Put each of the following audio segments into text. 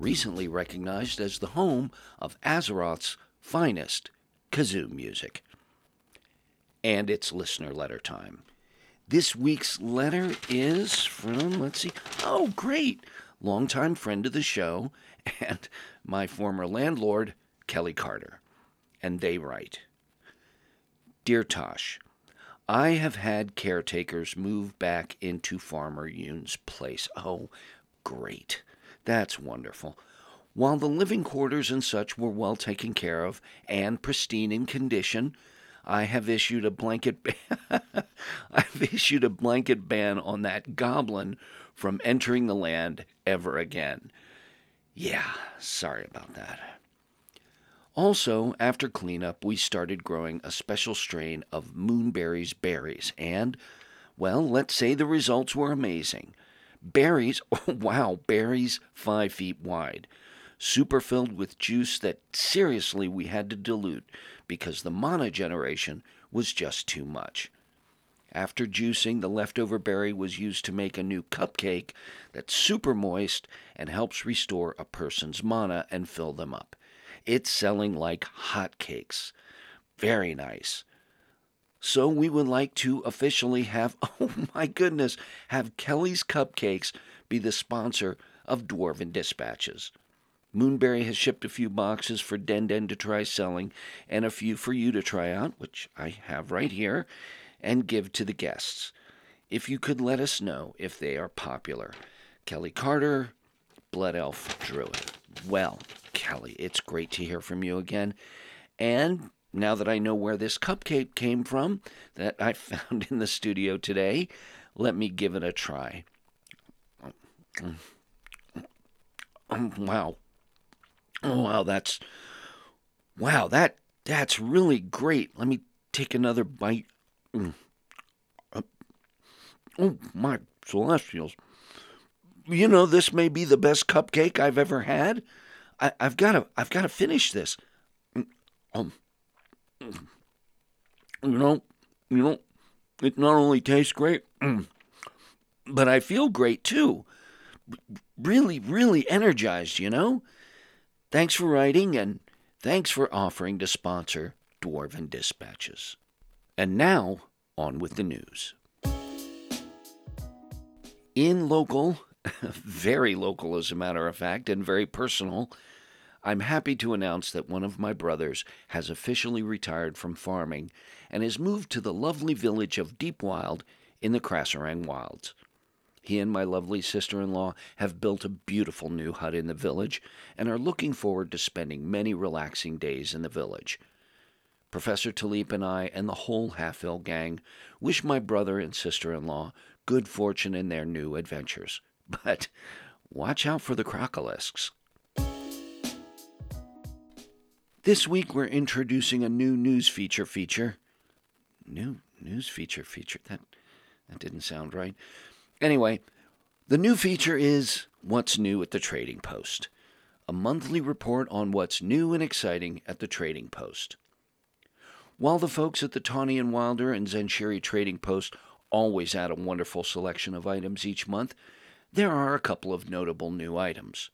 recently recognized as the home of Azeroth's finest kazoo music. And it's listener letter time. This week's letter is from, let's see, oh, great, longtime friend of the show and my former landlord, Kelly Carter. And they write Dear Tosh, I have had caretakers move back into Farmer Yoon's place. Oh, great. That's wonderful. While the living quarters and such were well taken care of and pristine in condition, I have issued a blanket ban- I've issued a blanket ban on that goblin from entering the land ever again. Yeah, sorry about that. Also, after cleanup, we started growing a special strain of moonberries berries, and, well, let's say the results were amazing. Berries, oh, wow, berries five feet wide. Super filled with juice that seriously we had to dilute because the mana generation was just too much. After juicing, the leftover berry was used to make a new cupcake that's super moist and helps restore a person's mana and fill them up. It's selling like hotcakes. Very nice. So we would like to officially have, oh my goodness, have Kelly's Cupcakes be the sponsor of Dwarven Dispatches. Moonberry has shipped a few boxes for Den Den to try selling and a few for you to try out, which I have right here, and give to the guests. If you could let us know if they are popular. Kelly Carter, Blood Elf Druid. Well, Kelly, it's great to hear from you again. And now that I know where this cupcake came from that I found in the studio today, let me give it a try. Mm. Mm. Wow. Oh, wow, that's wow, that that's really great. Let me take another bite. Mm. Oh, my celestials. You know, this may be the best cupcake I've ever had. I, have got to I've got to finish this. Um you know, you know, it not only tastes great, but I feel great too. Really, really energized, you know? Thanks for writing and thanks for offering to sponsor Dwarven Dispatches. And now, on with the news. In local, very local as a matter of fact, and very personal, I'm happy to announce that one of my brothers has officially retired from farming and has moved to the lovely village of Deepwild in the Krasarang Wilds. He and my lovely sister in law have built a beautiful new hut in the village and are looking forward to spending many relaxing days in the village. Professor Taliep and I and the whole Halfhill gang wish my brother and sister in law good fortune in their new adventures. But watch out for the crocolisks. This week we're introducing a new news feature feature. New news feature feature. That that didn't sound right. Anyway, the new feature is What's New at the Trading Post. A monthly report on what's new and exciting at the Trading Post. While the folks at the Tawny and Wilder and Zenshiri Trading Post always add a wonderful selection of items each month, there are a couple of notable new items.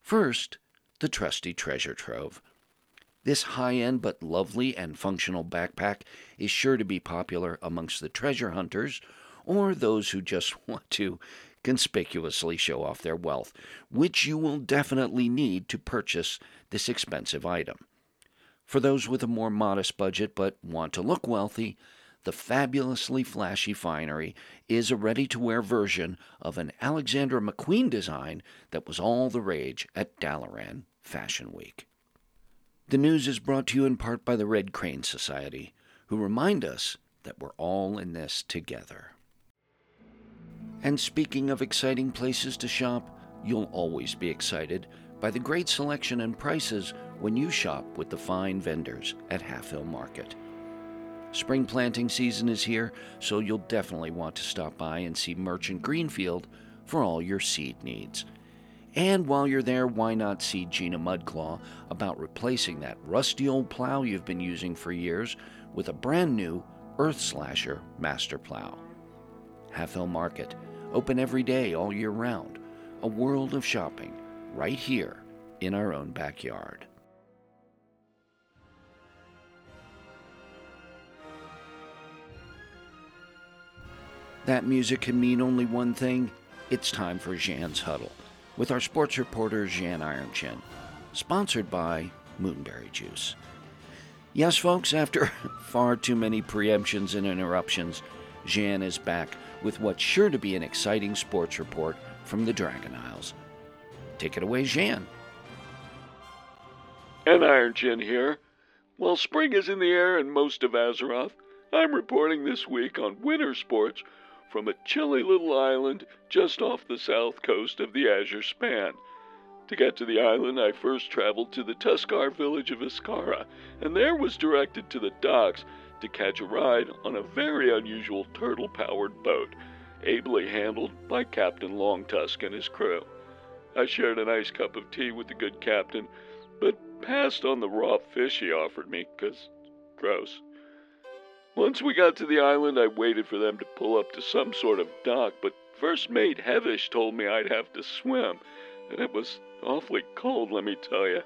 First, the trusty treasure trove. This high end but lovely and functional backpack is sure to be popular amongst the treasure hunters or those who just want to conspicuously show off their wealth, which you will definitely need to purchase this expensive item. For those with a more modest budget but want to look wealthy, the fabulously flashy finery is a ready to wear version of an Alexandra McQueen design that was all the rage at Dalaran Fashion Week. The news is brought to you in part by the Red Crane Society, who remind us that we're all in this together. And speaking of exciting places to shop, you'll always be excited by the great selection and prices when you shop with the fine vendors at Halfhill Market. Spring planting season is here, so you'll definitely want to stop by and see Merchant Greenfield for all your seed needs. And while you're there, why not see Gina Mudclaw about replacing that rusty old plow you've been using for years with a brand new Earth Slasher Master Plow? Halfhill Market, open every day all year round. A world of shopping right here in our own backyard. That music can mean only one thing it's time for Zhan's Huddle with our sports reporter Zhan Ironchin, sponsored by Moonberry Juice. Yes, folks, after far too many preemptions and interruptions, Zhan is back with what's sure to be an exciting sports report from the Dragon Isles. Take it away, Zhan. Zhan Ironchin here. While spring is in the air in most of Azeroth, I'm reporting this week on winter sports from a chilly little island just off the south coast of the Azure Span. To get to the island, I first traveled to the Tuskarr village of Iskaara, and there was directed to the docks to catch a ride on a very unusual turtle powered boat, ably handled by Captain Longtusk and his crew. I shared a nice cup of tea with the good captain, but passed on the raw fish he offered me, 'cause gross. Once we got to the island, I waited for them to pull up to some sort of dock, but First Mate Hevish told me I'd have to swim, and it was awfully cold, let me tell you.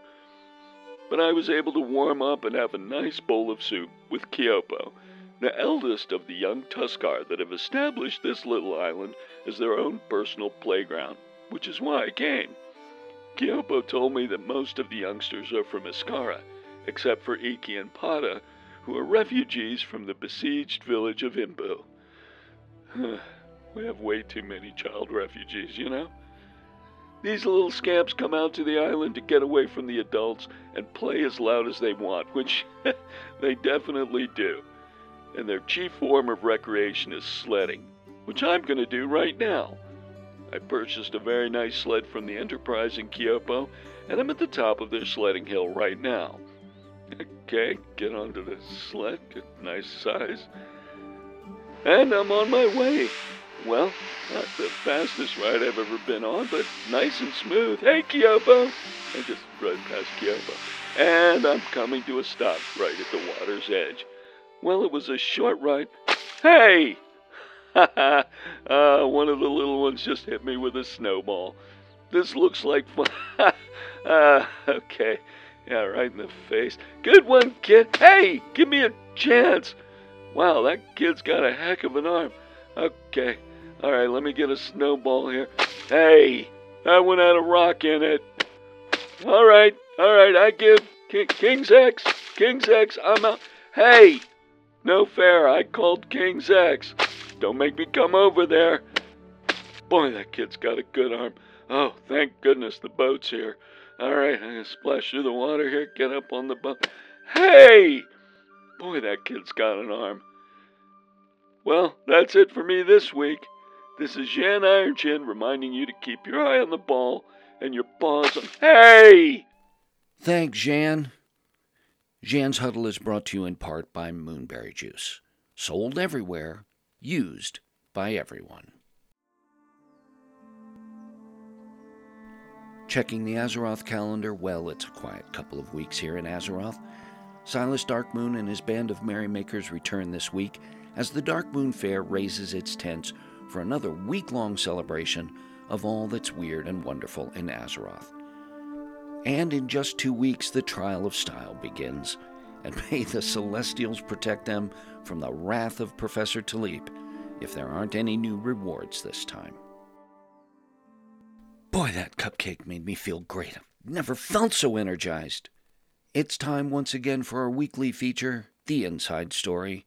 But I was able to warm up and have a nice bowl of soup with Kyopo, the eldest of the young Tuskarr that have established this little island as their own personal playground, which is why I came. Kyopo told me that most of the youngsters are from Iskaara, except for Iki and Pata, who are refugees from the besieged village of Imbu. we have way too many child refugees, you know? These little scamps come out to the island to get away from the adults and play as loud as they want, which they definitely do. And their chief form of recreation is sledding, which I'm going to do right now. I purchased a very nice sled from the Enterprise in Kyopo, and I'm at the top of their sledding hill right now. Okay, get onto the sled, get nice size. And I'm on my way. Well, not the fastest ride I've ever been on, but nice and smooth. Hey, Kyopo! I just rode past Kyopo. And I'm coming to a stop right at the water's edge. Well, it was a short ride. Hey! uh, one of the little ones just hit me with a snowball. This looks like fun. uh, okay. Yeah, right in the face. Good one, kid. Hey, give me a chance. Wow, that kid's got a heck of an arm. Okay. All right, let me get a snowball here. Hey, that one had a rock in it. All right, all right, I give King, King's X. King's X, I'm out. Hey, no fair. I called King's X. Don't make me come over there. Boy, that kid's got a good arm. Oh, thank goodness the boat's here. All right, I'm gonna splash through the water here, get up on the boat. Hey! Boy, that kid's got an arm. Well, that's it for me this week. This is Zhan Ironchin reminding you to keep your eye on the ball and your paws on. Hey! Thanks, Zhan. Zhan's Huddle is brought to you in part by Moonberry Juice. Sold everywhere, used by everyone. Checking the Azeroth calendar, well, it's a quiet couple of weeks here in Azeroth. Silas Darkmoon and his band of merrymakers return this week as the Darkmoon Faire raises its tents for another week long celebration of all that's weird and wonderful in Azeroth. And in just two weeks, the Trial of Style begins, and may the Celestials protect them from the wrath of Professor Taliep if there aren't any new rewards this time. Boy, that cupcake made me feel great. I've never felt so energized. It's time once again for our weekly feature, The Inside Story,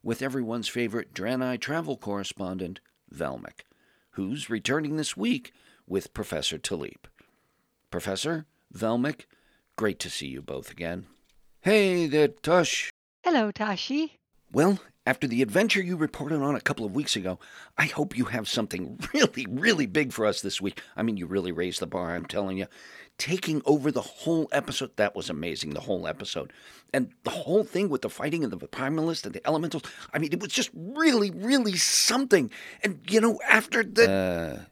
with everyone's favorite Draenei travel correspondent, Velmic, who's returning this week with Professor Taliep. Professor, Velmic, great to see you both again. Hey there, Tush. Hello, Tashi. Well, After the adventure you reported on a couple of weeks ago, I hope you have something really, really big for us this week. I mean, you really raised the bar, I'm telling you. Taking over the whole episode, that was amazing, the whole episode. And the whole thing with the fighting and the primalist and the elementals, I mean, it was just really, really something. And, you know, after the. Uh,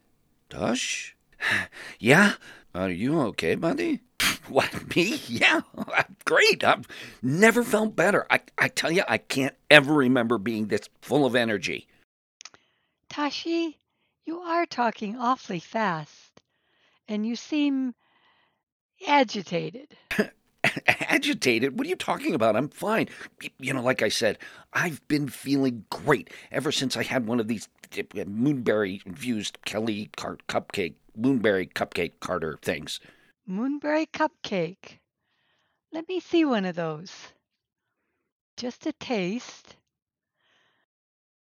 Tush? yeah? Are you okay, buddy? What, me? Yeah, great. I've never felt better. I, I tell you, I can't ever remember being this full of energy. Tashi, you are talking awfully fast, and you seem agitated. agitated? What are you talking about? I'm fine. You know, like I said, I've been feeling great ever since I had one of these uh, moonberry infused Kelly cart cupcake, moonberry cupcake Carter things. Moonberry cupcake. Let me see one of those. Just a taste.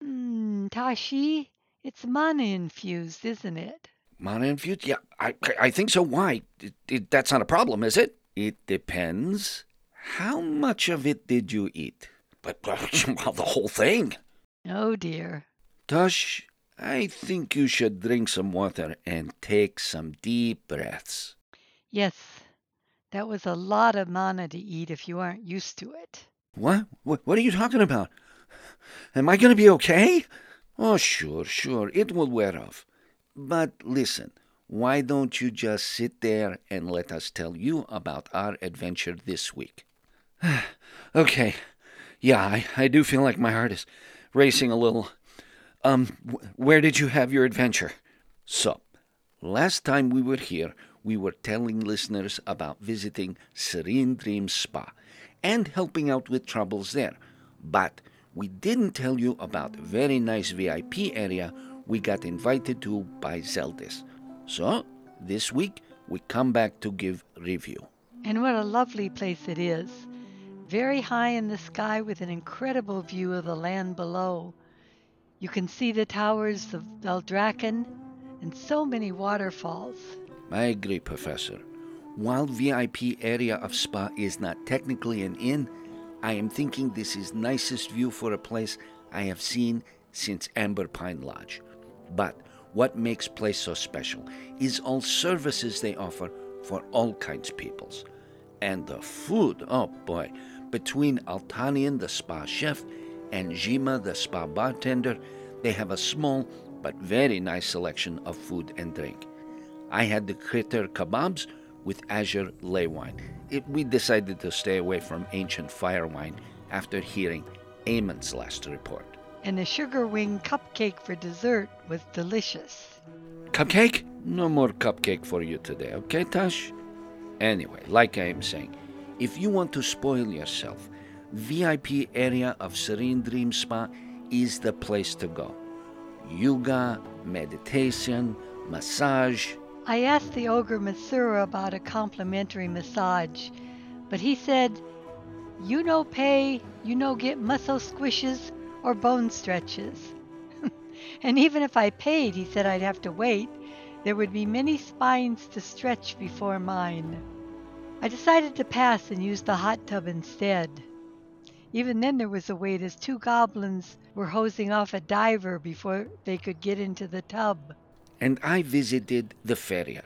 Mmm, Tashi, it's mana infused, isn't it? Mana infused? Yeah, I, I think so. Why? It, it, that's not a problem, is it? It depends. How much of it did you eat? But well, the whole thing. Oh dear. Tush, I think you should drink some water and take some deep breaths. Yes, that was a lot of mana to eat if you aren't used to it. What? What, what are you talking about? Am I going to be okay? Oh, sure, sure, it will wear off. But listen, why don't you just sit there and let us tell you about our adventure this week? okay. Yeah, I, I do feel like my heart is racing a little. Um, where did you have your adventure? So, last time we were here, we were telling listeners about visiting Serene Dream Spa and helping out with troubles there. But we didn't tell you about a very nice VIP area we got invited to by Zeldis. So, this week, we come back to give review. And what a lovely place it is. Very high in the sky with an incredible view of the land below. You can see the towers of Valdrakken and so many waterfalls. I agree, Professor. While VIP area of spa is not technically an inn, I am thinking this is nicest view for a place I have seen since Amberpine Lodge. But what makes place so special is all services they offer for all kinds of peoples. And the food, oh boy, between Altanian, the spa chef, and Jima, the spa bartender, they have a small but very nice selection of food and drink. I had the kritter kebabs with azure ley wine. It, we decided to stay away from ancient fire wine after hearing Eamon's last report and the sugar wing cupcake for dessert was delicious. Cupcake? No more cupcake for you today, okay, Tash? Anyway, like I am saying, if you want to spoil yourself, VIP area of Serene Dream Spa is the place to go. Yoga, meditation, massage. I asked the ogre Masura about a complimentary massage, but he said, You no pay, you no get muscle squishes, or bone stretches. and even if I paid, he said I'd have to wait. There would be many spines to stretch before mine. I decided to pass and use the hot tub instead. Even then, there was a wait as two goblins were hosing off a diver before they could get into the tub. And I visited the farrier.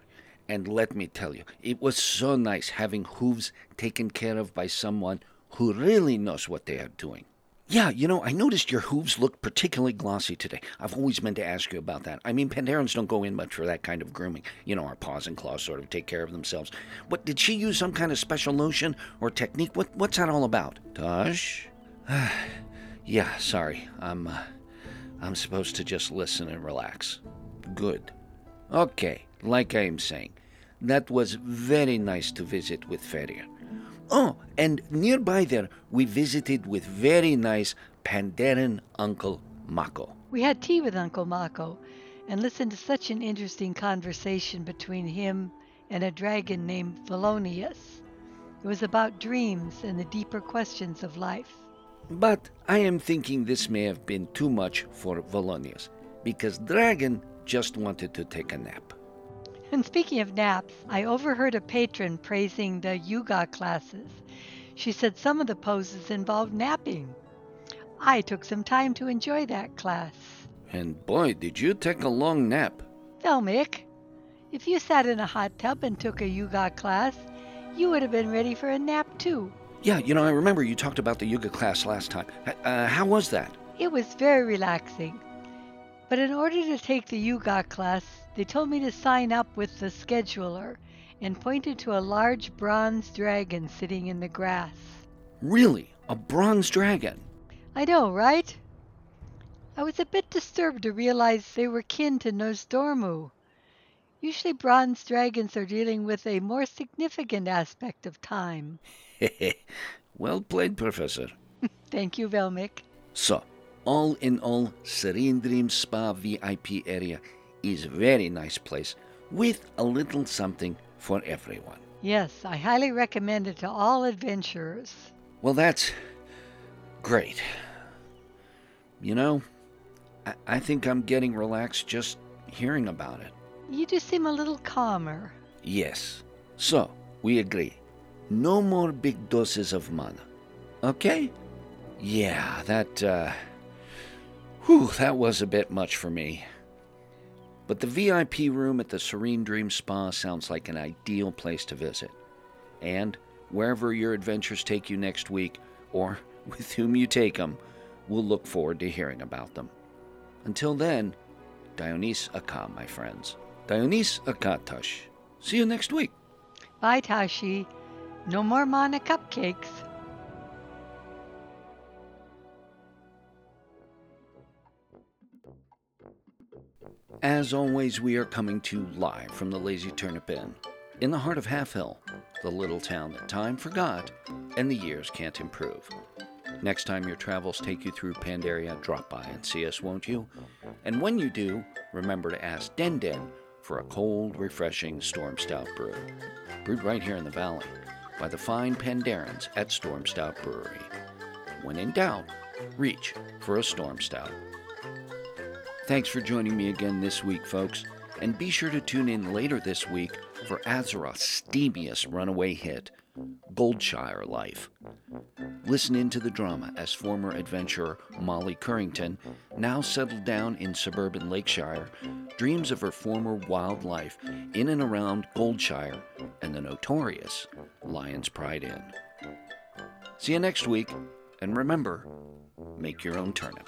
And let me tell you, it was so nice having hooves taken care of by someone who really knows what they are doing. Yeah, you know, I noticed your hooves look particularly glossy today. I've always meant to ask you about that. I mean, Pandarans don't go in much for that kind of grooming. You know, our paws and claws sort of take care of themselves. What did she use some kind of special lotion or technique? What what's that all about? Tosh? yeah, sorry. I'm uh, I'm supposed to just listen and relax. Good. Okay, like I am saying, that was very nice to visit with Feria. Oh, and nearby there, we visited with very nice Pandaren Uncle Mako. We had tea with Uncle Mako and listened to such an interesting conversation between him and a dragon named Valonius. It was about dreams and the deeper questions of life. But I am thinking this may have been too much for Valonius, because Dragon just wanted to take a nap. And speaking of naps, I overheard a patron praising the yoga classes. She said some of the poses involved napping. I took some time to enjoy that class. And boy, did you take a long nap. Well, Mick, if you sat in a hot tub and took a yoga class, you would have been ready for a nap too. Yeah, you know, I remember you talked about the yoga class last time. Uh, how was that? It was very relaxing. But in order to take the yoga class, they told me to sign up with the scheduler and pointed to a large bronze dragon sitting in the grass. Really? A bronze dragon? I know, right? I was a bit disturbed to realize they were kin to Nosdormu. Usually bronze dragons are dealing with a more significant aspect of time. well played, Professor. Thank you, Velmic. So, all in all, Serene Dream Spa VIP area is a very nice place with a little something for everyone. Yes, I highly recommend it to all adventurers. Well, that's great. You know, I, I think I'm getting relaxed just hearing about it. You do seem a little calmer. Yes. So, we agree. No more big doses of mana. Okay? Yeah, that, uh. Whew, that was a bit much for me. But the VIP room at the Serene Dream Spa sounds like an ideal place to visit. And wherever your adventures take you next week, or with whom you take them, we'll look forward to hearing about them. Until then, Dionys Akka, my friends. Dionys Akatash. See you next week. Bye, Tashi. No more mana cupcakes. As always, we are coming to you live from the Lazy Turnip Inn, in the heart of Halfhill, the little town that time forgot and the years can't improve. Next time your travels take you through Pandaria, drop by and see us, won't you? And when you do, remember to ask Den Den for a cold, refreshing Stormstout brew, brewed right here in the valley by the fine Pandarans at Stormstout Brewery. When in doubt, reach for a Stormstout. Thanks for joining me again this week, folks, and be sure to tune in later this week for Azeroth's steamiest runaway hit, Goldshire Life. Listen into the drama as former adventurer Molly Currington, now settled down in suburban Lakeshire, dreams of her former wild life in and around Goldshire and the notorious Lion's Pride Inn. See you next week, and remember, make your own turnip.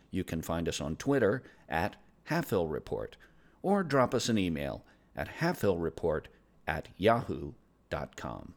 you can find us on Twitter at Report, or drop us an email at halfhillreport at yahoo.com.